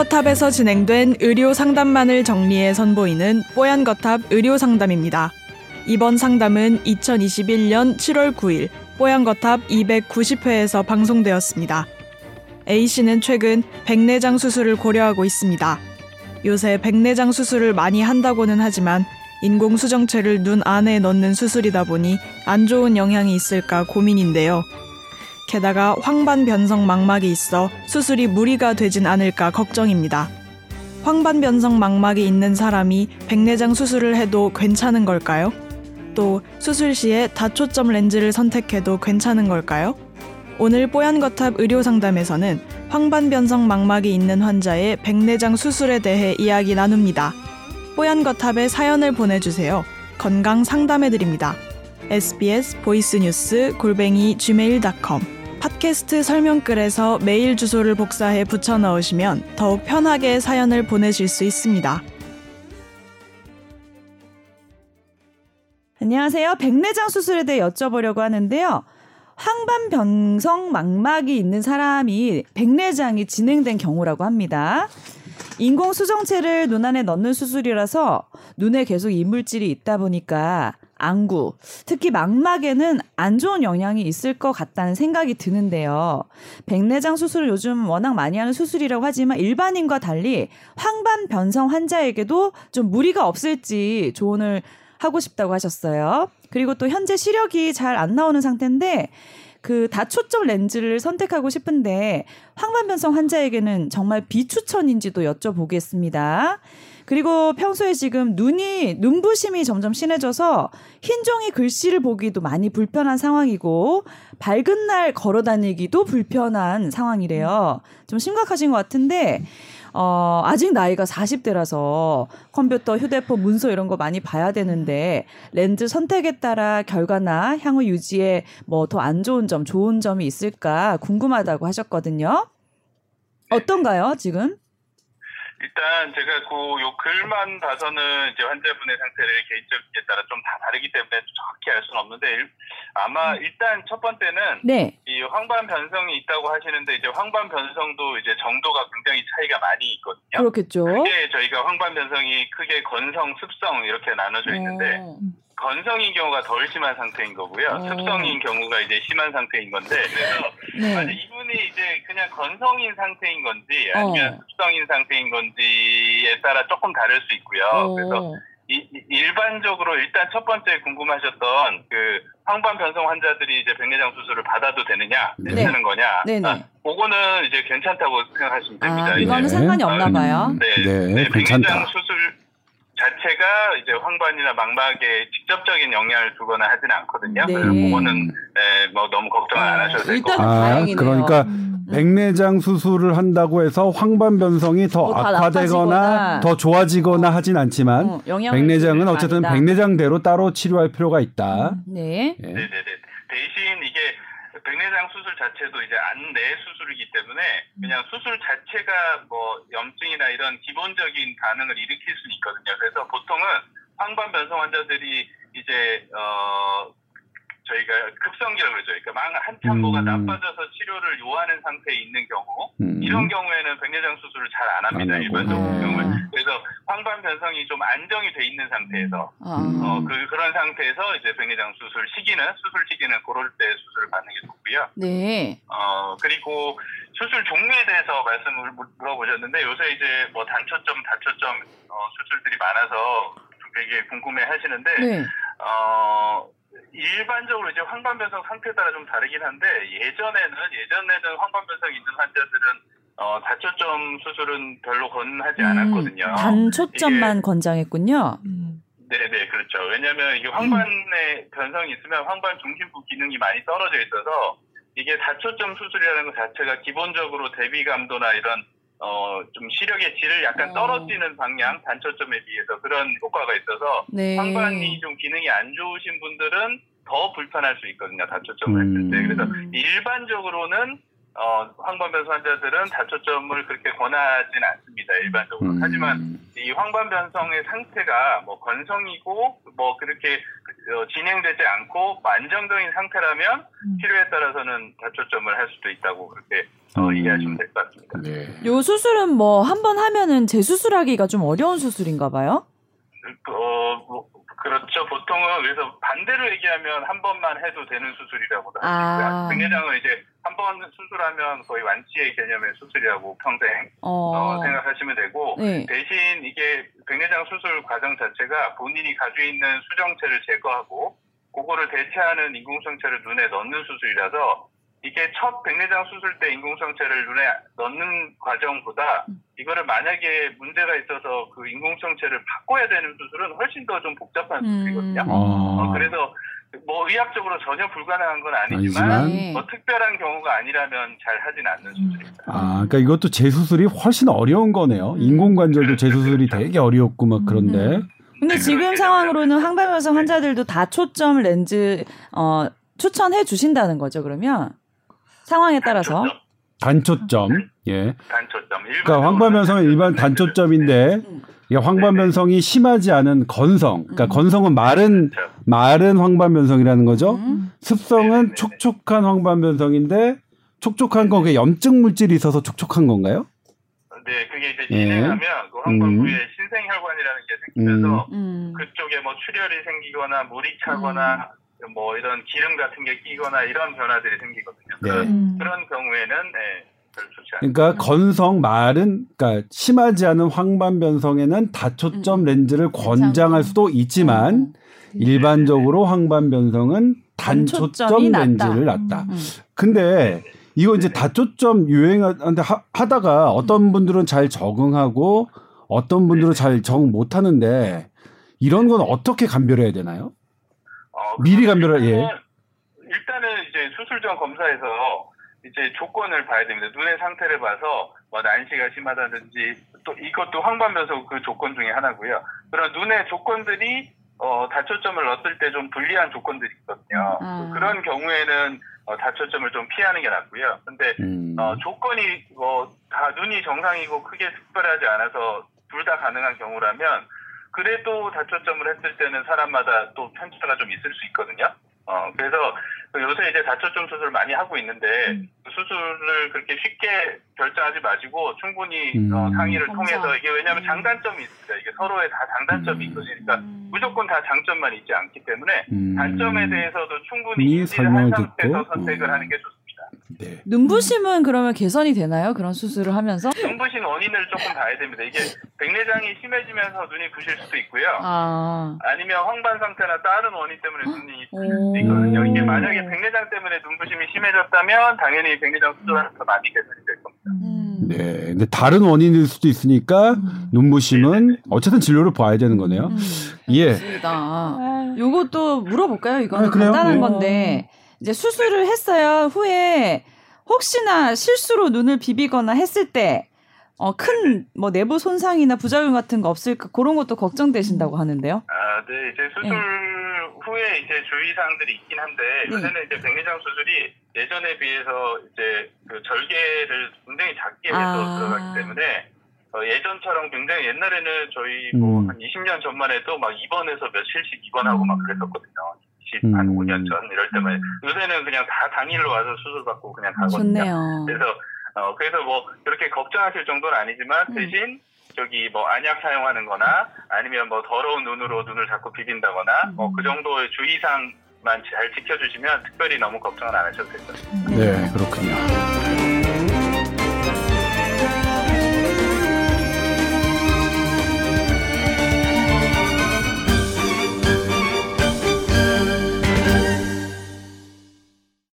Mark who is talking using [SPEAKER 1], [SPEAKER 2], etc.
[SPEAKER 1] 뽀얀거탑에서 진행된 의료 상담만을 정리해 선보이는 뽀얀거탑 의료 상담입니다. 이번 상담은 2021년 7월 9일 뽀얀거탑 290회에서 방송되었습니다. A씨는 최근 백내장 수술을 고려하고 있습니다. 요새 백내장 수술을 많이 한다고는 하지만 인공수정체를 눈 안에 넣는 수술이다 보니 안 좋은 영향이 있을까 고민인데요. 게다가 황반 변성 망막이 있어 수술이 무리가 되진 않을까 걱정입니다. 황반 변성 망막이 있는 사람이 백내장 수술을 해도 괜찮은 걸까요? 또 수술 시에 다초점 렌즈를 선택해도 괜찮은 걸까요? 오늘 뽀얀거탑 의료상담에서는 황반변성 망막이 있는 환자의 백내장 수술에 대해 이야기 나눕니다. 뽀얀거탑에 사연을 보내주세요. 건강 상담해드립니다. sbs 보이스뉴스 골뱅이 gmail.com 팟캐스트 설명글에서 메일 주소를 복사해 붙여 넣으시면 더욱 편하게 사연을 보내실 수 있습니다.
[SPEAKER 2] 안녕하세요. 백내장 수술에 대해 여쭤보려고 하는데요. 황반변성 망막이 있는 사람이 백내장이 진행된 경우라고 합니다. 인공 수정체를 눈 안에 넣는 수술이라서 눈에 계속 이물질이 있다 보니까 안구, 특히 망막에는 안 좋은 영향이 있을 것 같다는 생각이 드는데요. 백내장 수술을 요즘 워낙 많이 하는 수술이라고 하지만 일반인과 달리 황반 변성 환자에게도 좀 무리가 없을지 조언을 하고 싶다고 하셨어요. 그리고 또 현재 시력이 잘 안 나오는 상태인데 그 다초점 렌즈를 선택하고 싶은데 황반변성 환자에게는 정말 비추천인지도 여쭤보겠습니다. 그리고 평소에 지금 눈이 눈부심이 점점 심해져서 흰 종이 글씨를 보기도 많이 불편한 상황이고 밝은 날 걸어 다니기도 불편한 상황이래요. 좀 심각하신 것 같은데 어, 아직 나이가 40대라서 컴퓨터, 휴대폰, 문서 이런 거 많이 봐야 되는데 렌즈 선택에 따라 결과나 향후 유지에 뭐 더 안 좋은 점, 좋은 점이 있을까 궁금하다고 하셨거든요. 어떤가요, 지금?
[SPEAKER 3] 일단 제가 그 요 글만 봐서는 이제 환자분의 상태를 개인적에 따라 좀 다 다르기 때문에 정확히 알 수는 없는데 아마
[SPEAKER 2] 음.
[SPEAKER 3] 일단 첫 번째는
[SPEAKER 2] 네.
[SPEAKER 3] 이 황반 변성이 있다고 하시는데 이제 황반 변성도 이제 정도가 굉장히 차이가 많이 있거든요.
[SPEAKER 2] 그렇겠죠.
[SPEAKER 3] 크게 저희가 황반 변성이 크게 건성, 습성 이렇게 나눠져 있는데
[SPEAKER 2] 어.
[SPEAKER 3] 건성인 경우가 덜 심한 상태인 거고요.
[SPEAKER 2] 어.
[SPEAKER 3] 습성인 경우가 이제 심한 상태인 건데 그래서
[SPEAKER 2] 네.
[SPEAKER 3] 이분 이 이제 그냥 건성인 상태인 건지
[SPEAKER 2] 어.
[SPEAKER 3] 아니면 습성인 상태인 건지에 따라 조금 다를 수 있고요.
[SPEAKER 2] 어.
[SPEAKER 3] 그래서 이- 이- 일반적으로 일단 첫 번째 궁금하셨던 그 황반 변성 환자들이 이제 백내장 수술을 받아도 되느냐,
[SPEAKER 4] 네.
[SPEAKER 3] 괜찮은 거냐,
[SPEAKER 2] 네네.
[SPEAKER 3] 아, 그거는 이제 괜찮다고 생각하시면 됩니다.
[SPEAKER 2] 아. 이거는
[SPEAKER 4] 네.
[SPEAKER 2] 상관이 없나 봐요.
[SPEAKER 3] 네,
[SPEAKER 4] 네,
[SPEAKER 3] 네,
[SPEAKER 4] 괜찮다.
[SPEAKER 3] 백내장 수술 자체가 이제 황반이나 망막에 직접적인 영향을 주거나 하지는 않거든요.
[SPEAKER 2] 네.
[SPEAKER 3] 그래서 그거는 에, 뭐 너무 걱정을 안 하셔도 될 것 같아요.
[SPEAKER 4] 아. 그러니까
[SPEAKER 2] 음.
[SPEAKER 4] 백내장 수술을 한다고 해서 황반 변성이 더
[SPEAKER 2] 뭐다
[SPEAKER 4] 악화되거나
[SPEAKER 2] 나빠지거나.
[SPEAKER 4] 더 좋아지거나 하진 않지만
[SPEAKER 2] 어,
[SPEAKER 4] 백내장은 어쨌든
[SPEAKER 2] 아니다.
[SPEAKER 4] 백내장대로 따로 치료할 필요가 있다.
[SPEAKER 2] 네.
[SPEAKER 4] 예.
[SPEAKER 3] 네네네. 대신 이게 백내장 수술 자체도 이제 안내 수술이기 때문에 그냥 수술 자체가 뭐 염증이나 이런 기본적인 반응을 일으킬 수는 있거든요. 보통은 황반 변성 환자들이 이제 어 저희가 급성기라고 그러죠. 그러니까 망 한참
[SPEAKER 4] 음.
[SPEAKER 3] 뭐가 나빠져서 치료를 요하는 상태에 있는 경우
[SPEAKER 4] 음.
[SPEAKER 3] 이런 경우에는 백내장 수술을 잘 안 합니다.
[SPEAKER 4] 안.
[SPEAKER 3] 일반적인
[SPEAKER 2] 음.
[SPEAKER 3] 경우는. 그래서 황반 변성이 좀 안정이 돼 있는 상태에서
[SPEAKER 2] 아.
[SPEAKER 4] 음.
[SPEAKER 3] 어, 그, 그런 상태에서 이제 백내장 수술 시기는, 수술 시기는 그럴 때 수술을 받는 게 좋고요.
[SPEAKER 2] 네.
[SPEAKER 3] 어, 그리고 수술 종류에 대해서 말씀을 물- 물어보셨는데 요새 이제 뭐 단초점, 다초점, 어, 수술들이 많아서 되게 궁금해 하시는데,
[SPEAKER 2] 네.
[SPEAKER 3] 어, 일반적으로 이제 황반변성 상태에 따라 좀 다르긴 한데, 예전에는, 예전에는 황반변성 있는 환자들은, 어, 다초점 수술은 별로 권하지 않았거든요.
[SPEAKER 2] 음, 단초점만 권장했군요.
[SPEAKER 3] 네네 그렇죠. 왜냐하면 이게 황반에 변성이 있으면 황반 중심부 기능이 많이 떨어져 있어서 이게 다초점 수술이라는 것 자체가 기본적으로 대비감도나 이런 어 좀 시력의 질을 약간
[SPEAKER 2] 어.
[SPEAKER 3] 떨어지는 방향 단초점에 비해서 그런 효과가 있어서
[SPEAKER 2] 네.
[SPEAKER 3] 황반이 좀 기능이 안 좋으신 분들은 더 불편할 수 있거든요 다초점을 했을 때
[SPEAKER 4] 음.
[SPEAKER 3] 그래서
[SPEAKER 2] 음.
[SPEAKER 3] 일반적으로는 어 황반변성 환자들은 다초점을 그렇게 권하진 않습니다 일반적으로
[SPEAKER 4] 음.
[SPEAKER 3] 하지만 이 황반 변성의 상태가 뭐 건성이고 뭐 그렇게 어, 진행되지 않고 안정적인 상태라면
[SPEAKER 2] 음.
[SPEAKER 3] 필요에 따라서는 다초점을 할 수도 있다고 그렇게 어,
[SPEAKER 4] 음.
[SPEAKER 3] 이해하시면 될 것 같습니다.
[SPEAKER 4] 네.
[SPEAKER 2] 요 수술은 뭐 한 번 하면은 재수술하기가 좀 어려운 수술인가 봐요.
[SPEAKER 3] 어, 뭐, 그렇죠. 보통은 그래서 반대로 얘기하면 한 번만 해도 되는 수술이라고
[SPEAKER 2] 아.
[SPEAKER 3] 하시고요. 백내장은 이제 한 번 수술하면 거의 완치의 개념의 수술이라고 평생
[SPEAKER 2] 어.
[SPEAKER 3] 어, 생각하시면 되고
[SPEAKER 2] 네.
[SPEAKER 3] 대신 이게 백내장 수술 과정 자체가 본인이 가지고 있는 수정체를 제거하고 그거를 대체하는 인공성체를 눈에 넣는 수술이라서 이게 첫 백내장 수술 때 인공성체를 눈에 넣는 과정보다 이거를 만약에 문제가 있어서 그 인공성체를 바꿔야 되는 수술은 훨씬 더 좀 복잡한
[SPEAKER 2] 음.
[SPEAKER 3] 수술이거든요.
[SPEAKER 4] 아.
[SPEAKER 3] 어, 그래서 뭐 의학적으로 전혀 불가능한 건 아니지만,
[SPEAKER 4] 아니지만
[SPEAKER 2] 네.
[SPEAKER 3] 뭐 특별한 경우가 아니라면 잘 하진 않는 수술입니다.
[SPEAKER 4] 아, 그러니까 이것도 재수술이 훨씬 어려운 거네요.
[SPEAKER 2] 음.
[SPEAKER 4] 인공관절도 재수술이 되게 어렵고 막 그런데.
[SPEAKER 2] 음. 근데 지금 상황으로는 항반변성 환자들도 다 초점 렌즈 어 추천해 주신다는 거죠, 그러면? 상황에 따라서.
[SPEAKER 3] 단초점,
[SPEAKER 4] 단초점. 예.
[SPEAKER 3] 단초점.
[SPEAKER 4] 그러니까 황반변성은 일반 단초점인데 이게 황반변성이 심하지 않은 건성. 그러니까
[SPEAKER 2] 음.
[SPEAKER 4] 건성은 마른
[SPEAKER 3] 그렇죠.
[SPEAKER 4] 마른 황반변성이라는 거죠.
[SPEAKER 2] 음.
[SPEAKER 4] 습성은 촉촉한 황반변성인데 촉촉한 건 그게 염증 물질이 있어서 촉촉한 건가요?
[SPEAKER 3] 네, 그게 이제
[SPEAKER 4] 예.
[SPEAKER 3] 진행하면 그 황반부에
[SPEAKER 4] 음.
[SPEAKER 3] 신생혈관이라는 게 생기면서
[SPEAKER 2] 음.
[SPEAKER 3] 그쪽에 뭐 출혈이 생기거나 물이 차거나 뭐 이런 기름 같은 게 끼거나 이런 변화들이 생기거든요.
[SPEAKER 4] 네.
[SPEAKER 3] 그런,
[SPEAKER 2] 음.
[SPEAKER 3] 그런 경우에는 네, 별로 좋지 않습니다.
[SPEAKER 4] 그러니까 건성 마른 그러니까 심하지 않은 황반 변성에는 다초점
[SPEAKER 2] 음.
[SPEAKER 4] 렌즈를 권장할 수도 있지만
[SPEAKER 2] 음.
[SPEAKER 4] 일반적으로 황반 변성은 단초점
[SPEAKER 2] 단초점이 낫다.
[SPEAKER 4] 렌즈를 놨다.
[SPEAKER 2] 음.
[SPEAKER 4] 근데 이거 이제 다초점 유행하는데 하, 하다가 어떤 분들은 잘 적응하고 어떤 분들은 잘 적응 못 하는데 이런 건 어떻게 감별해야 되나요?
[SPEAKER 3] 어,
[SPEAKER 4] 미리 감별을, 예.
[SPEAKER 3] 일단은, 이제 수술 전 검사에서 이제 조건을 봐야 됩니다. 눈의 상태를 봐서 뭐 난시가 심하다든지 또 이것도 황반변성 그 조건 중에 하나고요. 그런 눈의 조건들이 어, 다초점을 넣었을 때 좀 불리한 조건들이 있거든요.
[SPEAKER 2] 아.
[SPEAKER 3] 그런 경우에는 어, 다초점을 좀 피하는 게 낫고요. 근데
[SPEAKER 4] 음.
[SPEAKER 3] 어, 조건이 뭐 다 눈이 정상이고 크게 특별하지 않아서 둘 다 가능한 경우라면 그래도 다초점을 했을 때는 사람마다 또 편차가 좀 있을 수 있거든요. 어, 그래서 그 요새 이제 다초점 수술을 많이 하고 있는데 그 수술을 그렇게 쉽게 결정하지 마시고 충분히
[SPEAKER 4] 음.
[SPEAKER 3] 어, 상의를
[SPEAKER 2] 검사.
[SPEAKER 3] 통해서 이게 왜냐하면 장단점이 있습니다. 이게 서로의 다 장단점이 있거든요. 그러니까
[SPEAKER 2] 음.
[SPEAKER 3] 무조건 다 장점만 있지 않기 때문에
[SPEAKER 4] 음.
[SPEAKER 3] 단점에 대해서도 충분히
[SPEAKER 4] 이
[SPEAKER 3] 인지를 한 상태에서 선택을
[SPEAKER 4] 음.
[SPEAKER 3] 하는 게 좋습니다.
[SPEAKER 4] 네.
[SPEAKER 2] 눈부심은 그러면 개선이 되나요? 그런 수술을 하면서?
[SPEAKER 3] 눈부신 원인을 조금 봐야 됩니다. 이게 백내장이 심해지면서 눈이 부실 수도 있고요.
[SPEAKER 2] 아.
[SPEAKER 3] 아니면 황반 상태나 다른 원인 때문에 눈이 부실
[SPEAKER 2] 오.
[SPEAKER 3] 수도 있거든요. 이게 만약에 백내장 때문에 눈부심이 심해졌다면 당연히 백내장 수술하면서 많이 개선이 될 겁니다.
[SPEAKER 2] 음.
[SPEAKER 4] 네. 근데 다른 원인일 수도 있으니까
[SPEAKER 2] 음.
[SPEAKER 4] 눈부심은 어쨌든 진료를 봐야 되는 거네요.
[SPEAKER 2] 음.
[SPEAKER 4] 예.
[SPEAKER 2] 알겠습니다. 요것도 물어볼까요? 이거는
[SPEAKER 4] 아?
[SPEAKER 2] 간단한
[SPEAKER 4] 네.
[SPEAKER 2] 건데 이제 수술을 했어요. 후에 혹시나 실수로 눈을 비비거나 했을 때 어, 큰 뭐 내부 손상이나 부작용 같은 거 없을까 그런 것도 걱정되신다고 하는데요.
[SPEAKER 3] 아, 네. 이제 수술 후에 이제 주의사항들이 있긴 한데
[SPEAKER 2] 네.
[SPEAKER 3] 요새는 이제 백내장 수술이 예전에 비해서 이제 그 절개를 굉장히 작게 해서
[SPEAKER 2] 아.
[SPEAKER 3] 들어가기 때문에 어, 예전처럼 굉장히 옛날에는 저희 뭐
[SPEAKER 4] 음.
[SPEAKER 3] 한 20년 전만 해도 막 입원해서 며칠씩 입원하고 막 그랬었거든요. 20,
[SPEAKER 4] 음.
[SPEAKER 3] 한 5년 전 이럴 때만 요새는 그냥 다 당일로 와서 수술 받고 그냥 가거든요.
[SPEAKER 2] 좋네요.
[SPEAKER 3] 그래서 어 그래서 뭐 그렇게 걱정하실 정도는 아니지만
[SPEAKER 2] 음.
[SPEAKER 3] 대신 저기 뭐 안약 사용하는 거나 아니면 뭐 더러운 눈으로 눈을 자꾸 비빈다거나 뭐
[SPEAKER 2] 음.
[SPEAKER 3] 그 정도의 주의사항만 잘 지켜주시면 특별히 너무 걱정은 안 하셔도 될 것 같아요.
[SPEAKER 4] 네, 그렇군요.